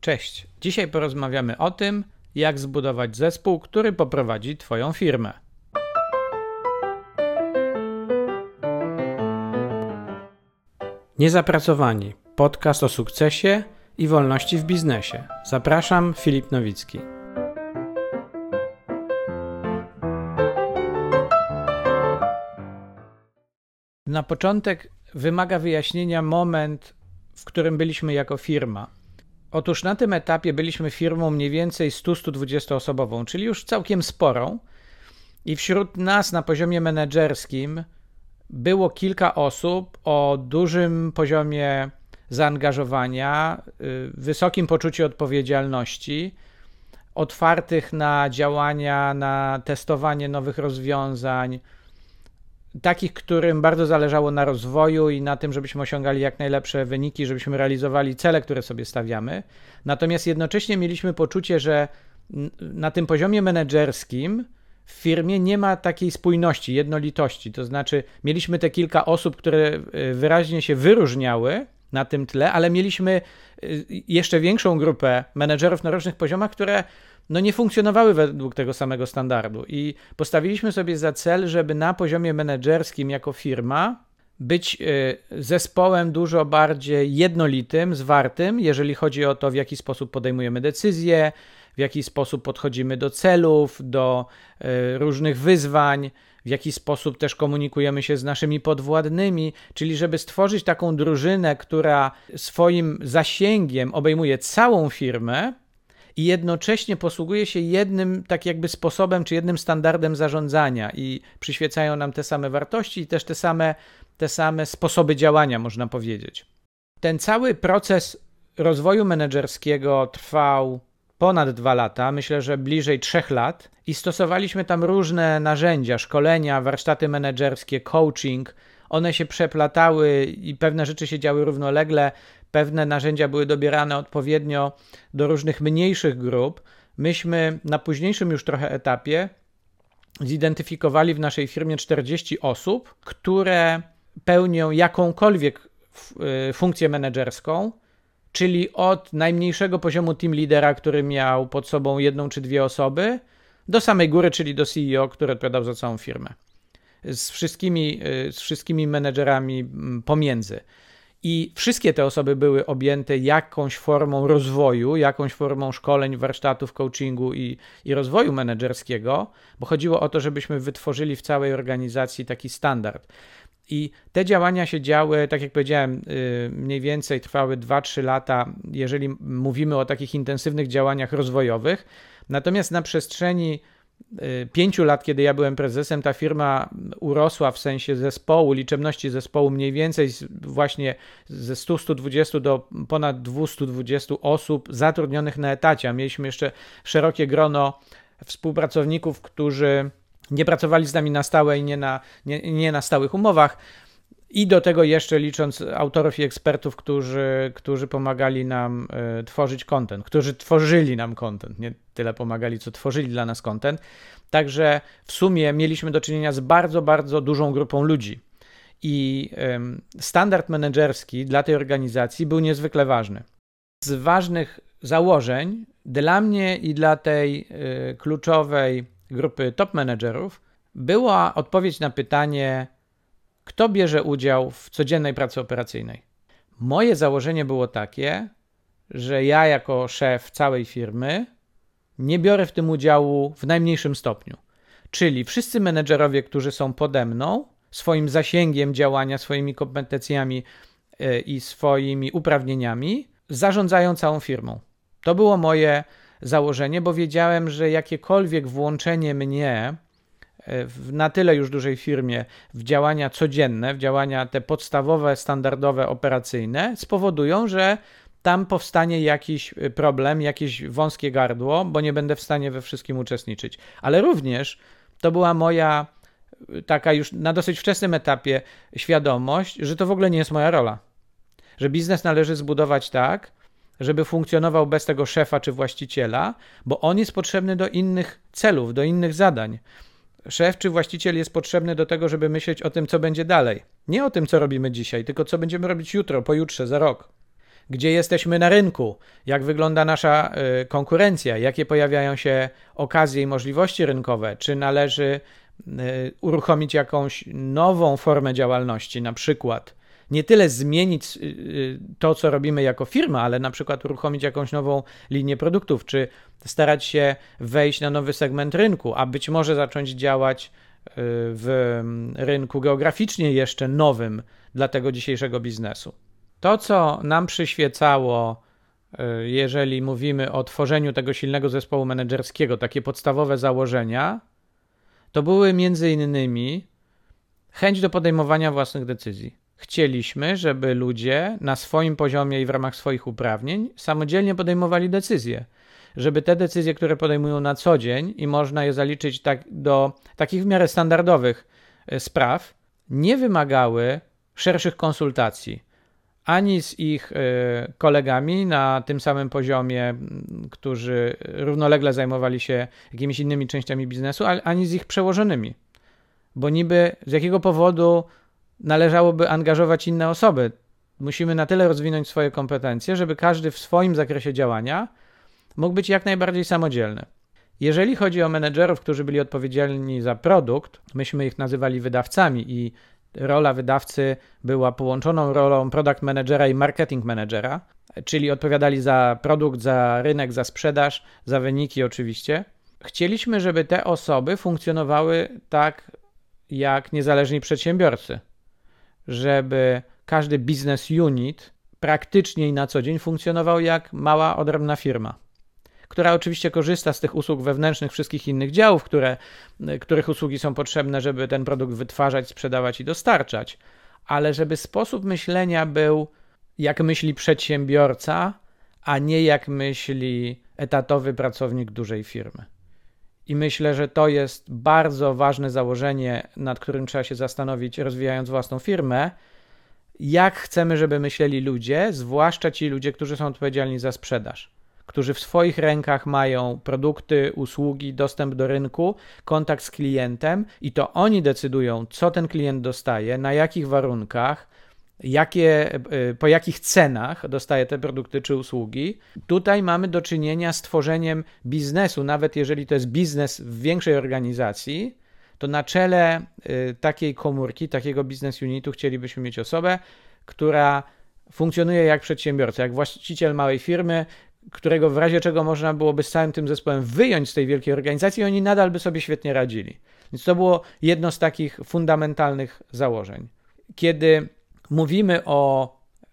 Cześć. Dzisiaj porozmawiamy o tym, jak zbudować zespół, który poprowadzi Twoją firmę. Niezapracowani. Podcast o sukcesie i wolności w biznesie. Zapraszam, Filip Nowicki. Na początek wymaga wyjaśnienia moment, w którym byliśmy jako firma. Otóż na tym etapie byliśmy firmą mniej więcej 100-120 osobową, czyli już całkiem sporą. I wśród nas na poziomie menedżerskim było kilka osób o dużym poziomie zaangażowania, y, wysokim poczuciu odpowiedzialności, otwartych na działania, na testowanie nowych rozwiązań, takich, którym bardzo zależało na rozwoju i na tym, żebyśmy osiągali jak najlepsze wyniki, żebyśmy realizowali cele, które sobie stawiamy. Natomiast jednocześnie mieliśmy poczucie, że na tym poziomie menedżerskim w firmie nie ma takiej spójności, jednolitości. To znaczy, mieliśmy te kilka osób, które y, wyraźnie się wyróżniały na tym tle, ale mieliśmy y, jeszcze większą grupę menedżerów na różnych poziomach, które no nie funkcjonowały według tego samego standardu. I postawiliśmy sobie za cel, żeby na poziomie menedżerskim jako firma być y, zespołem dużo bardziej jednolitym, zwartym, jeżeli chodzi o to, w jaki sposób podejmujemy decyzje, w jaki sposób podchodzimy do celów, do y, różnych wyzwań, w jaki sposób też komunikujemy się z naszymi podwładnymi, czyli żeby stworzyć taką drużynę, która swoim zasięgiem obejmuje całą firmę, i jednocześnie posługuje się jednym tak jakby sposobem czy jednym standardem zarządzania i przyświecają nam te same wartości i też te same, te same sposoby działania, można powiedzieć. Ten cały proces rozwoju menedżerskiego trwał ponad dwa lata, myślę, że bliżej trzech lat, i stosowaliśmy tam różne narzędzia, szkolenia, warsztaty menedżerskie, coaching. One się przeplatały i pewne rzeczy się działy równolegle pewne narzędzia były dobierane odpowiednio do różnych mniejszych grup. Myśmy na późniejszym już trochę etapie zidentyfikowali w naszej firmie 40 osób, które pełnią jakąkolwiek y, funkcję menedżerską, czyli od najmniejszego poziomu team lidera, który miał pod sobą jedną czy dwie osoby, do samej góry, czyli do CEO, który odpowiadał za całą firmę. Z wszystkimi, y, z wszystkimi menedżerami mm, pomiędzy. I wszystkie te osoby były objęte jakąś formą rozwoju, jakąś formą szkoleń, warsztatów, coachingu i, i rozwoju menedżerskiego, bo chodziło o to, żebyśmy wytworzyli w całej organizacji taki standard. I te działania się działy, tak jak powiedziałem, y, mniej więcej trwały 2-3 lata, jeżeli mówimy o takich intensywnych działaniach rozwojowych. Natomiast na przestrzeni pięciu lat, kiedy ja byłem prezesem, ta firma urosła w sensie zespołu, liczebności zespołu mniej więcej właśnie ze 100-120 do ponad 220 osób zatrudnionych na etacie. A mieliśmy jeszcze szerokie grono współpracowników, którzy nie pracowali z nami na stałe i nie na, nie, nie na stałych umowach. I do tego jeszcze licząc autorów i ekspertów, którzy, którzy pomagali nam y, tworzyć content, którzy tworzyli nam content, nie tyle pomagali, co tworzyli dla nas content. Także w sumie mieliśmy do czynienia z bardzo, bardzo dużą grupą ludzi. I y, standard menedżerski dla tej organizacji był niezwykle ważny. Z ważnych założeń dla mnie i dla tej y, kluczowej grupy top menedżerów była odpowiedź na pytanie, kto bierze udział w codziennej pracy operacyjnej. Moje założenie było takie, że ja jako szef całej firmy nie biorę w tym udziału w najmniejszym stopniu. Czyli wszyscy menedżerowie, którzy są pode mną, swoim zasięgiem działania, swoimi kompetencjami e, i swoimi uprawnieniami, zarządzają całą firmą. To było moje założenie, bo wiedziałem, że jakiekolwiek włączenie mnie w na tyle już dużej firmie w działania codzienne, w działania te podstawowe, standardowe, operacyjne, spowodują, że tam powstanie jakiś y, problem, jakieś wąskie gardło, bo nie będę w stanie we wszystkim uczestniczyć. Ale również to była moja y, taka już na dosyć wczesnym etapie świadomość, że to w ogóle nie jest moja rola. Że biznes należy zbudować tak, żeby funkcjonował bez tego szefa czy właściciela, bo on jest potrzebny do innych celów, do innych zadań. Szef czy właściciel jest potrzebny do tego, żeby myśleć o tym, co będzie dalej. Nie o tym, co robimy dzisiaj, tylko co będziemy robić jutro, pojutrze, za rok. gdzie jesteśmy na rynku, jak wygląda nasza y, konkurencja, jakie pojawiają się okazje i możliwości rynkowe, czy należy y, uruchomić jakąś nową formę działalności, na przykład nie tyle zmienić y, to, co robimy jako firma, ale na przykład uruchomić jakąś nową linię produktów, czy starać się wejść na nowy segment rynku, a być może zacząć działać w mm, rynku geograficznie jeszcze nowym dla tego dzisiejszego biznesu. To, co nam przyświecało, y, jeżeli mówimy o tworzeniu tego silnego zespołu menedżerskiego, takie podstawowe założenia, to były między innymi chęć do podejmowania własnych decyzji. Chcieliśmy, żeby ludzie na swoim poziomie i w ramach swoich uprawnień samodzielnie podejmowali decyzje. Żeby te decyzje, które podejmują na co dzień i można je zaliczyć tak do takich w miarę standardowych y, spraw, nie wymagały szerszych konsultacji ani z ich y, kolegami na tym samym poziomie, którzy równolegle zajmowali się jakimiś innymi częściami biznesu, ani z ich przełożonymi. Bo niby z jakiego powodu należałoby angażować inne osoby? Musimy na tyle rozwinąć swoje kompetencje, żeby każdy w swoim zakresie działania mógł być jak najbardziej samodzielny. Jeżeli chodzi o menedżerów, którzy byli odpowiedzialni za produkt, myśmy ich nazywali wydawcami i rola wydawcy była połączoną rolą product managera i marketing managera, czyli odpowiadali za produkt, za rynek, za sprzedaż, za wyniki oczywiście. Chcieliśmy, żeby te osoby funkcjonowały tak jak niezależni przedsiębiorcy, żeby każdy business unit praktycznie i na co dzień funkcjonował jak mała, odrębna firma która oczywiście korzysta z tych usług wewnętrznych wszystkich innych działów, które, których usługi są potrzebne, żeby ten produkt wytwarzać, sprzedawać i dostarczać, ale żeby sposób myślenia był jak myśli przedsiębiorca, a nie jak myśli etatowy pracownik dużej firmy. I myślę, że to jest bardzo ważne założenie, nad którym trzeba się zastanowić, rozwijając własną firmę. Jak chcemy, żeby myśleli ludzie, zwłaszcza ci ludzie, którzy są odpowiedzialni za sprzedaż którzy w swoich rękach mają produkty, usługi, dostęp do rynku, kontakt z klientem i to oni decydują, co ten klient dostaje, na jakich warunkach, jakie, y, po jakich cenach dostaje te produkty czy usługi. Tutaj mamy do czynienia z tworzeniem biznesu, nawet jeżeli to jest biznes w większej organizacji, to na czele y, takiej komórki, takiego biznes unitu chcielibyśmy mieć osobę, która funkcjonuje jak przedsiębiorca, jak właściciel małej firmy, którego w razie czego można byłoby z całym tym zespołem wyjąć z tej wielkiej organizacji, oni nadal by sobie świetnie radzili. Więc to było jedno z takich fundamentalnych założeń. Kiedy mówimy o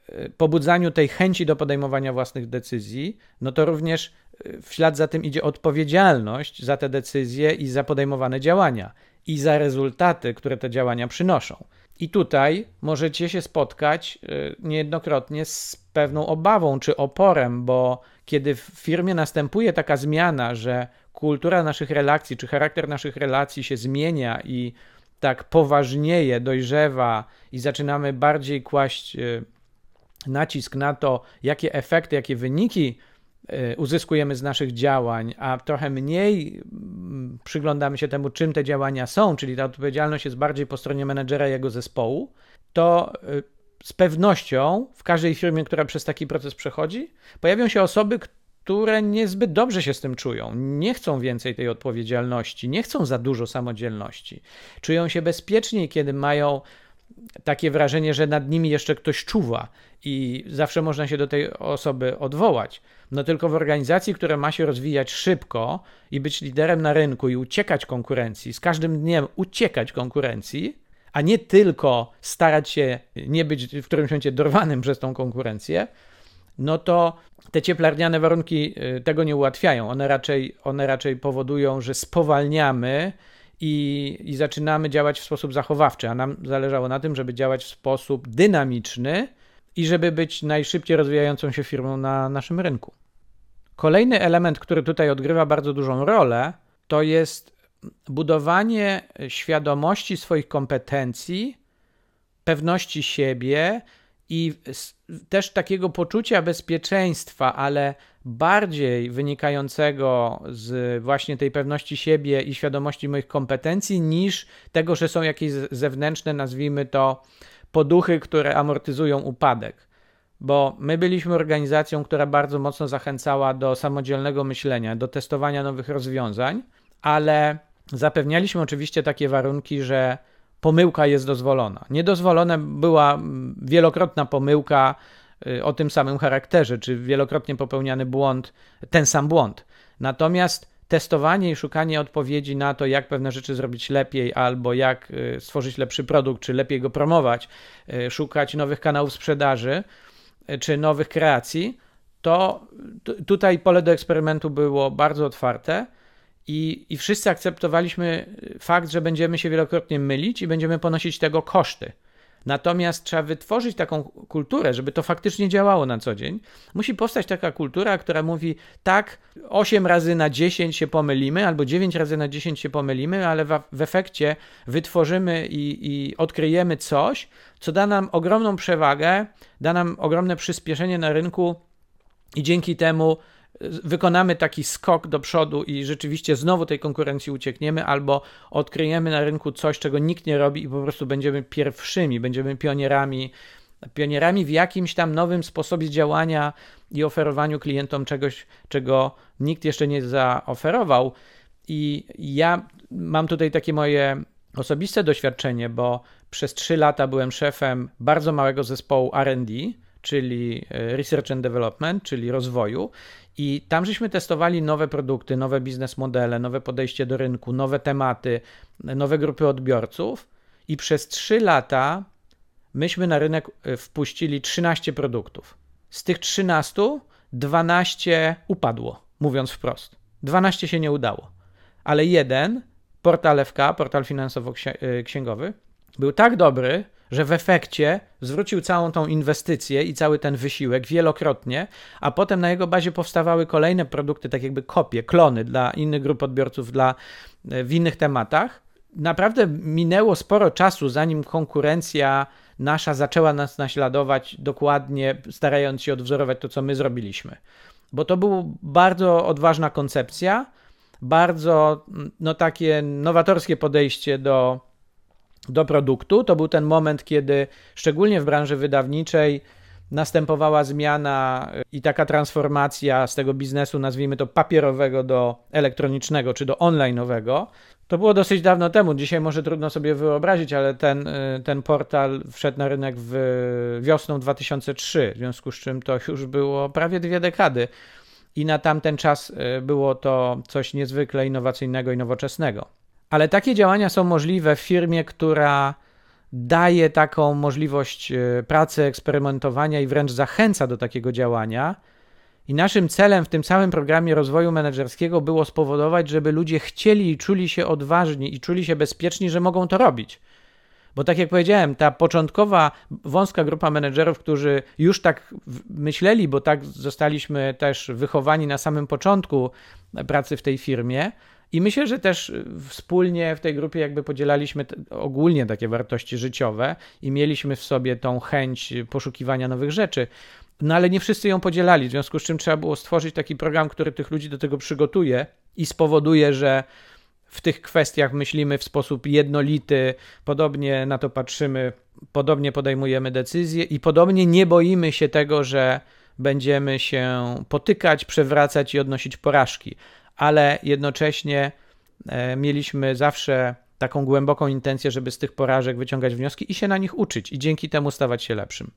e, pobudzaniu tej chęci do podejmowania własnych decyzji, no to również e, w ślad za tym idzie odpowiedzialność za te decyzje i za podejmowane działania i za rezultaty, które te działania przynoszą. I tutaj możecie się spotkać e, niejednokrotnie z pewną obawą czy oporem, bo kiedy w firmie następuje taka zmiana, że kultura naszych relacji czy charakter naszych relacji się zmienia i tak poważnieje, dojrzewa i zaczynamy bardziej kłaść e, nacisk na to, jakie efekty, jakie wyniki e, uzyskujemy z naszych działań, a trochę mniej przyglądamy się temu, czym te działania są, czyli ta odpowiedzialność jest bardziej po stronie menedżera i jego zespołu, to e, z pewnością w każdej firmie, która przez taki proces przechodzi, pojawią się osoby, które niezbyt dobrze się z tym czują, nie chcą więcej tej odpowiedzialności, nie chcą za dużo samodzielności, czują się bezpieczniej, kiedy mają takie wrażenie, że nad nimi jeszcze ktoś czuwa i zawsze można się do tej osoby odwołać. No tylko w organizacji, która ma się rozwijać szybko i być liderem na rynku i uciekać konkurencji, z każdym dniem uciekać konkurencji, a nie tylko starać się nie być w którymś momencie dorwanym przez tą konkurencję, no to te cieplarniane warunki y, tego nie ułatwiają. One raczej, one raczej powodują, że spowalniamy i, i zaczynamy działać w sposób zachowawczy, a nam zależało na tym, żeby działać w sposób dynamiczny i żeby być najszybciej rozwijającą się firmą na naszym rynku. Kolejny element, który tutaj odgrywa bardzo dużą rolę, to jest budowanie świadomości swoich kompetencji, pewności siebie i też takiego poczucia bezpieczeństwa, ale bardziej wynikającego z właśnie tej pewności siebie i świadomości moich kompetencji, niż tego, że są jakieś zewnętrzne, nazwijmy to, poduchy, które amortyzują upadek. bo my byliśmy organizacją, która bardzo mocno zachęcała do samodzielnego myślenia, do testowania nowych rozwiązań, ale zapewnialiśmy oczywiście takie warunki, że pomyłka jest dozwolona. Niedozwolona była wielokrotna pomyłka y, o tym samym charakterze, czy wielokrotnie popełniany błąd, ten sam błąd. Natomiast testowanie i szukanie odpowiedzi na to, jak pewne rzeczy zrobić lepiej, albo jak y, stworzyć lepszy produkt, czy lepiej go promować, y, szukać nowych kanałów sprzedaży, czy nowych kreacji, to tutaj pole do eksperymentu było bardzo otwarte i, i wszyscy akceptowaliśmy fakt, że będziemy się wielokrotnie mylić i będziemy ponosić tego koszty. Natomiast trzeba wytworzyć taką kulturę, żeby to faktycznie działało na co dzień. Musi powstać taka kultura, która mówi: tak, 8 razy na 10 się pomylimy, albo 9 razy na 10 się pomylimy, ale w, w efekcie wytworzymy i, i odkryjemy coś, co da nam ogromną przewagę, da nam ogromne przyspieszenie na rynku i dzięki temu wykonamy taki skok do przodu i rzeczywiście znowu tej konkurencji uciekniemy, albo odkryjemy na rynku coś, czego nikt nie robi i po prostu będziemy pierwszymi, będziemy pionierami, pionierami w jakimś tam nowym sposobie działania i oferowaniu klientom czegoś, czego nikt jeszcze nie zaoferował. I ja mam tutaj takie moje osobiste doświadczenie, bo przez trzy lata byłem szefem bardzo małego zespołu RD, czyli e, Research and Development, czyli rozwoju. I tam żeśmy testowali nowe produkty, nowe biznes modele, nowe podejście do rynku, nowe tematy, nowe grupy odbiorców. I przez 3 lata myśmy na rynek e, wpuścili 13 produktów. Z tych 13 12 upadło, mówiąc wprost. 12 się nie udało. Ale jeden, portal FK, portal finansowo-księgowy, był tak dobry, że w efekcie zwrócił całą tą inwestycję i cały ten wysiłek wielokrotnie, a potem na jego bazie powstawały kolejne produkty, tak jakby kopie, klony dla innych grup odbiorców, dla, e, w innych tematach. Naprawdę minęło sporo czasu, zanim konkurencja nasza zaczęła nas naśladować dokładnie, starając się odwzorować to, co my zrobiliśmy. Bo to była bardzo odważna koncepcja, bardzo no, takie nowatorskie podejście do do produktu. To był ten moment, kiedy szczególnie w branży wydawniczej następowała zmiana i taka transformacja z tego biznesu, nazwijmy to papierowego do elektronicznego czy do online'owego. To było dosyć dawno temu, dzisiaj może trudno sobie wyobrazić, ale ten, y, ten portal wszedł na rynek w wiosną 2003, w związku z czym to już było prawie dwie dekady i na tamten czas y, było to coś niezwykle innowacyjnego i nowoczesnego. Ale takie działania są możliwe w firmie, która daje taką możliwość e, pracy, eksperymentowania i wręcz zachęca do takiego działania. I naszym celem w tym całym programie rozwoju menedżerskiego było spowodować, żeby ludzie chcieli i czuli się odważni i czuli się bezpieczni, że mogą to robić. Bo tak jak powiedziałem, ta początkowa wąska grupa menedżerów, którzy już tak myśleli, bo tak zostaliśmy też wychowani na samym początku pracy w tej firmie, i myślę, że też y, wspólnie w tej grupie jakby podzielaliśmy ogólnie takie wartości życiowe i mieliśmy w sobie tą chęć poszukiwania nowych rzeczy. No ale nie wszyscy ją podzielali, w związku z czym trzeba było stworzyć taki program, który tych ludzi do tego przygotuje i spowoduje, że w tych kwestiach myślimy w sposób jednolity, podobnie na to patrzymy, podobnie podejmujemy decyzje i podobnie nie boimy się tego, że będziemy się potykać, przewracać i odnosić porażki ale jednocześnie e, mieliśmy zawsze taką głęboką intencję, żeby z tych porażek wyciągać wnioski i się na nich uczyć, i dzięki temu stawać się lepszym.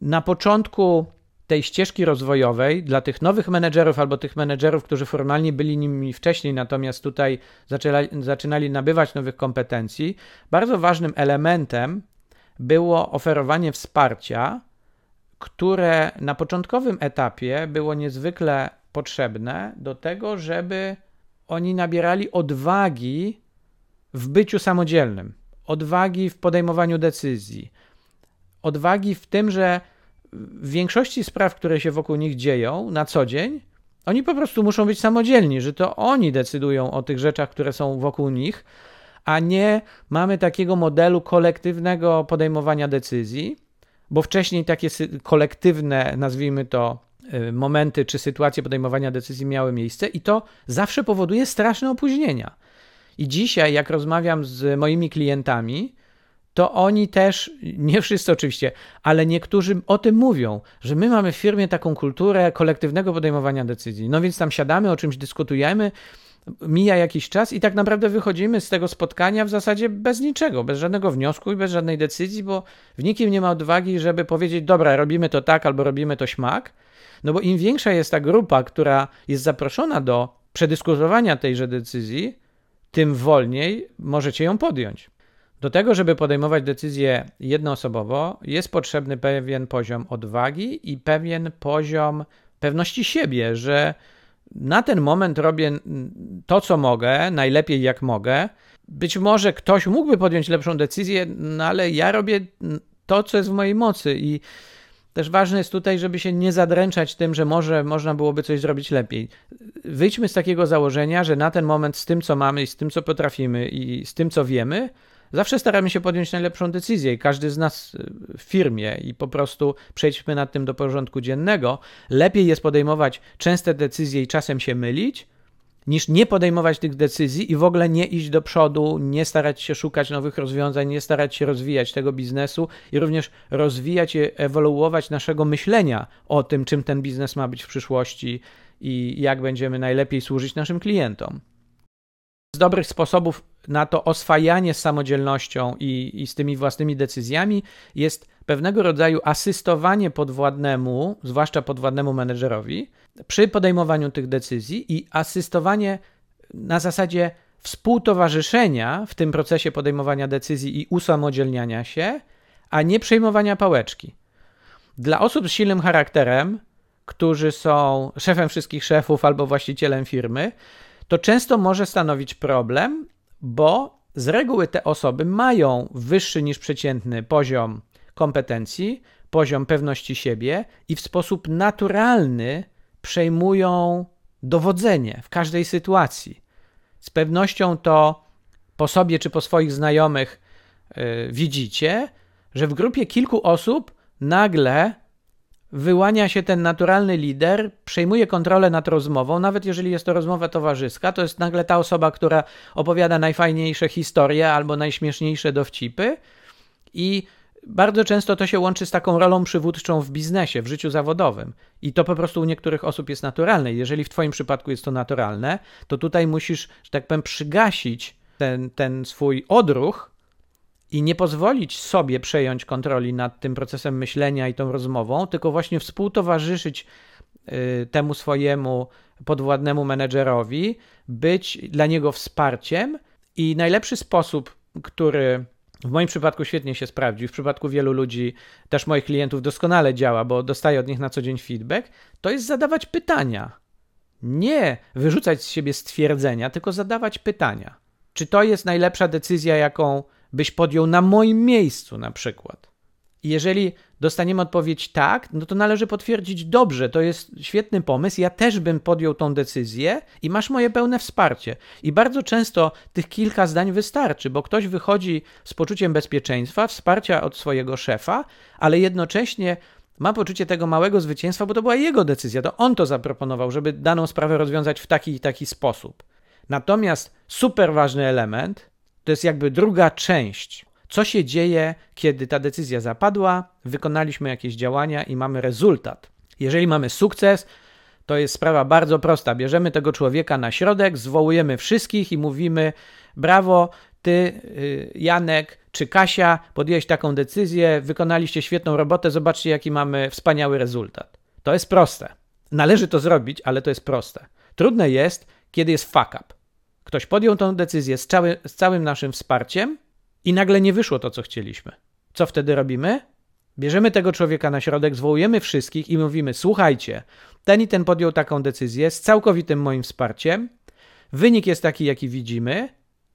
Na początku tej ścieżki rozwojowej dla tych nowych menedżerów albo tych menedżerów, którzy formalnie byli nimi wcześniej, natomiast tutaj zaczynali, zaczynali nabywać nowych kompetencji, bardzo ważnym elementem było oferowanie wsparcia, które na początkowym etapie było niezwykle potrzebne do tego, żeby oni nabierali odwagi w byciu samodzielnym, odwagi w podejmowaniu decyzji, odwagi w tym, że w większości spraw, które się wokół nich dzieją na co dzień, oni po prostu muszą być samodzielni, że to oni decydują o tych rzeczach, które są wokół nich, a nie mamy takiego modelu kolektywnego podejmowania decyzji, bo wcześniej takie kolektywne, nazwijmy to, momenty czy sytuacje podejmowania decyzji miały miejsce i to zawsze powoduje straszne opóźnienia. I dzisiaj, jak rozmawiam z moimi klientami, to oni też, nie wszyscy oczywiście, ale niektórzy o tym mówią, że my mamy w firmie taką kulturę kolektywnego podejmowania decyzji. No więc tam siadamy, o czymś dyskutujemy, mija jakiś czas i tak naprawdę wychodzimy z tego spotkania w zasadzie bez niczego, bez żadnego wniosku i bez żadnej decyzji, bo w nikim nie ma odwagi, żeby powiedzieć, dobra, robimy to tak albo robimy to śmak. No bo im większa jest ta grupa, która jest zaproszona do przedyskutowania tejże decyzji, tym wolniej możecie ją podjąć. Do tego, żeby podejmować decyzje jednoosobowo, jest potrzebny pewien poziom odwagi i pewien poziom pewności siebie, że na ten moment robię to, co mogę, najlepiej jak mogę. Być może ktoś mógłby podjąć lepszą decyzję, no ale ja robię to, co jest w mojej mocy i też ważne jest tutaj, żeby się nie zadręczać tym, że może można byłoby coś zrobić lepiej. Wyjdźmy z takiego założenia, że na ten moment z tym, co mamy i z tym, co potrafimy i z tym, co wiemy, zawsze staramy się podjąć najlepszą decyzję i każdy z nas w firmie i po prostu przejdźmy nad tym do porządku dziennego. Lepiej jest podejmować częste decyzje i czasem się mylić, niż nie podejmować tych decyzji i w ogóle nie iść do przodu, nie starać się szukać nowych rozwiązań, nie starać się rozwijać tego biznesu i również rozwijać i ewoluować naszego myślenia o tym, czym ten biznes ma być w przyszłości i jak będziemy najlepiej służyć naszym klientom. Z dobrych sposobów na to oswajanie z samodzielnością i, i z tymi własnymi decyzjami jest pewnego rodzaju asystowanie podwładnemu, zwłaszcza podwładnemu menedżerowi, przy podejmowaniu tych decyzji i asystowanie na zasadzie współtowarzyszenia w tym procesie podejmowania decyzji i usamodzielniania się, a nie przejmowania pałeczki. Dla osób z silnym charakterem, którzy są szefem wszystkich szefów albo właścicielem firmy, to często może stanowić problem, bo z reguły te osoby mają wyższy niż przeciętny poziom kompetencji, poziom pewności siebie i w sposób naturalny przejmują dowodzenie w każdej sytuacji. Z pewnością to po sobie czy po swoich znajomych yy, widzicie, że w grupie kilku osób nagle wyłania się ten naturalny lider, przejmuje kontrolę nad rozmową, nawet jeżeli jest to rozmowa towarzyska, to jest nagle ta osoba, która opowiada najfajniejsze historie albo najśmieszniejsze dowcipy i bardzo często to się łączy z taką rolą przywódczą w biznesie, w życiu zawodowym. I to po prostu u niektórych osób jest naturalne. Jeżeli w Twoim przypadku jest to naturalne, to tutaj musisz, że tak powiem, przygasić ten, ten swój odruch i nie pozwolić sobie przejąć kontroli nad tym procesem myślenia i tą rozmową, tylko właśnie współtowarzyszyć y, temu swojemu podwładnemu menedżerowi, być dla niego wsparciem i najlepszy sposób, który w moim przypadku świetnie się sprawdził, w przypadku wielu ludzi, też moich klientów doskonale działa, bo dostaję od nich na co dzień feedback, to jest zadawać pytania. Nie wyrzucać z siebie stwierdzenia, tylko zadawać pytania. Czy to jest najlepsza decyzja, jaką byś podjął na moim miejscu na przykład? I jeżeli dostaniemy odpowiedź tak, no to należy potwierdzić dobrze, to jest świetny pomysł, ja też bym podjął tą decyzję i masz moje pełne wsparcie. I bardzo często tych kilka zdań wystarczy, bo ktoś wychodzi z poczuciem bezpieczeństwa, wsparcia od swojego szefa, ale jednocześnie ma poczucie tego małego zwycięstwa, bo to była jego decyzja, to on to zaproponował, żeby daną sprawę rozwiązać w taki i taki sposób. Natomiast super ważny element to jest jakby druga część co się dzieje, kiedy ta decyzja zapadła, wykonaliśmy jakieś działania i mamy rezultat. Jeżeli mamy sukces, to jest sprawa bardzo prosta. Bierzemy tego człowieka na środek, zwołujemy wszystkich i mówimy: Brawo, ty, y, Janek czy Kasia, podjęłeś taką decyzję, wykonaliście świetną robotę, zobaczcie, jaki mamy wspaniały rezultat. To jest proste. Należy to zrobić, ale to jest proste. Trudne jest, kiedy jest fuck up. Ktoś podjął tę decyzję z, cały, z całym naszym wsparciem, i nagle nie wyszło to, co chcieliśmy. Co wtedy robimy? Bierzemy tego człowieka na środek, zwołujemy wszystkich i mówimy: Słuchajcie, ten i ten podjął taką decyzję z całkowitym moim wsparciem. Wynik jest taki, jaki widzimy,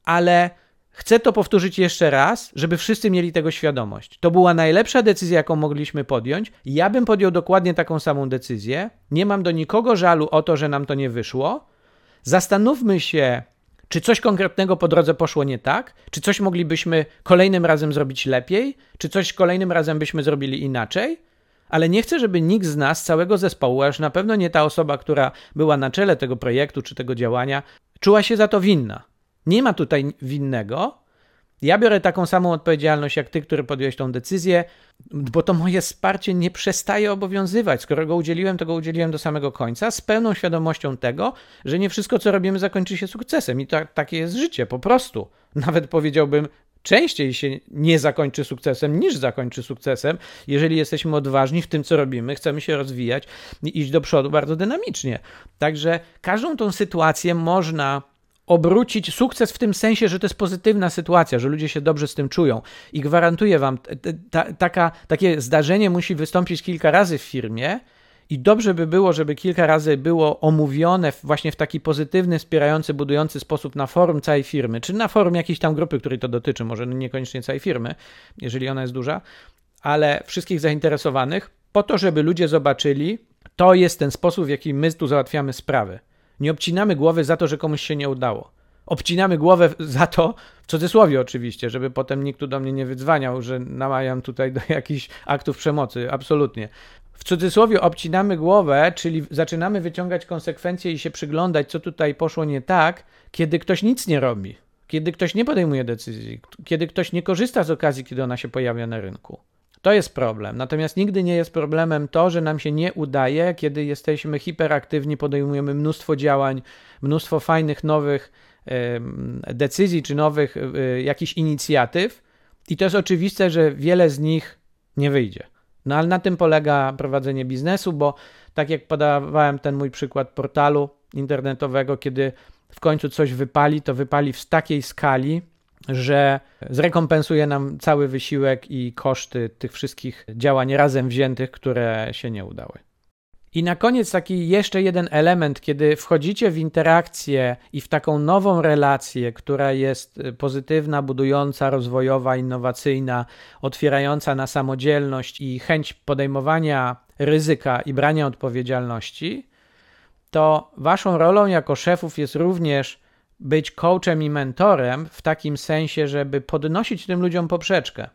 ale chcę to powtórzyć jeszcze raz, żeby wszyscy mieli tego świadomość. To była najlepsza decyzja, jaką mogliśmy podjąć. Ja bym podjął dokładnie taką samą decyzję. Nie mam do nikogo żalu o to, że nam to nie wyszło. Zastanówmy się, czy coś konkretnego po drodze poszło nie tak? Czy coś moglibyśmy kolejnym razem zrobić lepiej? Czy coś kolejnym razem byśmy zrobili inaczej? Ale nie chcę, żeby nikt z nas, całego zespołu, aż na pewno nie ta osoba, która była na czele tego projektu czy tego działania, czuła się za to winna. Nie ma tutaj winnego. Ja biorę taką samą odpowiedzialność jak ty, który podjąłeś tą decyzję, bo to moje wsparcie nie przestaje obowiązywać. Skoro go udzieliłem, to go udzieliłem do samego końca, z pełną świadomością tego, że nie wszystko, co robimy, zakończy się sukcesem. I to, takie jest życie, po prostu. Nawet powiedziałbym, częściej się nie zakończy sukcesem niż zakończy sukcesem, jeżeli jesteśmy odważni w tym, co robimy, chcemy się rozwijać i iść do przodu bardzo dynamicznie. Także każdą tą sytuację można obrócić sukces w tym sensie, że to jest pozytywna sytuacja, że ludzie się dobrze z tym czują. I gwarantuję wam, ta, taka, takie zdarzenie musi wystąpić kilka razy w firmie. I dobrze by było, żeby kilka razy było omówione właśnie w taki pozytywny, wspierający, budujący sposób na forum całej firmy, czy na forum jakiejś tam grupy, której to dotyczy, może niekoniecznie całej firmy, jeżeli ona jest duża, ale wszystkich zainteresowanych, po to, żeby ludzie zobaczyli, to jest ten sposób, w jaki my tu załatwiamy sprawy. Nie obcinamy głowy za to, że komuś się nie udało. Obcinamy głowę za to, w cudzysłowie oczywiście, żeby potem nikt tu do mnie nie wydzwaniał, że namawiam tutaj do jakichś aktów przemocy. Absolutnie. W cudzysłowie obcinamy głowę, czyli zaczynamy wyciągać konsekwencje i się przyglądać, co tutaj poszło nie tak, kiedy ktoś nic nie robi, kiedy ktoś nie podejmuje decyzji, kiedy ktoś nie korzysta z okazji, kiedy ona się pojawia na rynku. To jest problem. Natomiast nigdy nie jest problemem to, że nam się nie udaje, kiedy jesteśmy hiperaktywni, podejmujemy mnóstwo działań, mnóstwo fajnych, nowych decyzji czy nowych e, jakichś inicjatyw. I to jest oczywiste, że wiele z nich nie wyjdzie. No ale na tym polega prowadzenie biznesu, bo tak jak podawałem ten mój przykład portalu internetowego, kiedy w końcu coś wypali, to wypali w takiej skali, że zrekompensuje nam cały wysiłek i koszty tych wszystkich działań razem wziętych, które się nie udały. I na koniec taki jeszcze jeden element, kiedy wchodzicie w interakcję i w taką nową relację, która jest pozytywna, budująca, rozwojowa, innowacyjna, otwierająca na samodzielność i chęć podejmowania ryzyka i brania odpowiedzialności, to waszą rolą jako szefów jest również być coachem i mentorem w takim sensie, żeby podnosić tym ludziom poprzeczkę.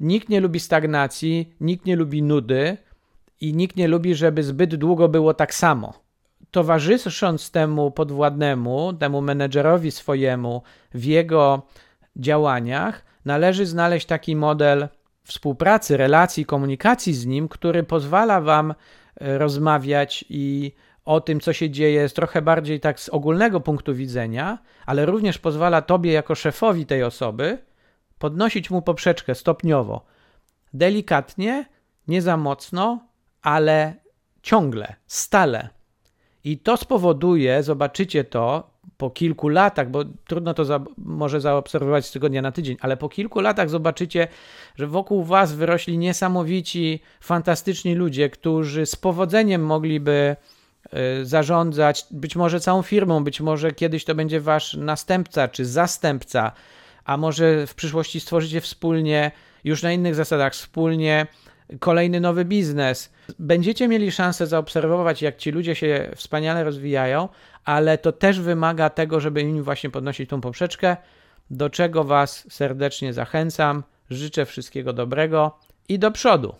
Nikt nie lubi stagnacji, nikt nie lubi nudy i nikt nie lubi, żeby zbyt długo było tak samo. Towarzysząc temu podwładnemu, temu menedżerowi swojemu w jego działaniach, należy znaleźć taki model współpracy, relacji, komunikacji z nim, który pozwala wam e, rozmawiać i o tym, co się dzieje z trochę bardziej tak z ogólnego punktu widzenia, ale również pozwala tobie jako szefowi tej osoby podnosić mu poprzeczkę stopniowo. Delikatnie, nie za mocno, ale ciągle, stale. I to spowoduje, zobaczycie to po kilku latach, bo trudno to za, może zaobserwować z tygodnia na tydzień, ale po kilku latach zobaczycie, że wokół Was wyrośli niesamowici, fantastyczni ludzie, którzy z powodzeniem mogliby zarządzać być może całą firmą, być może kiedyś to będzie wasz następca czy zastępca, a może w przyszłości stworzycie wspólnie, już na innych zasadach, wspólnie kolejny nowy biznes. Będziecie mieli szansę zaobserwować, jak ci ludzie się wspaniale rozwijają, ale to też wymaga tego, żeby im właśnie podnosić tą poprzeczkę, do czego Was serdecznie zachęcam. Życzę wszystkiego dobrego i do przodu.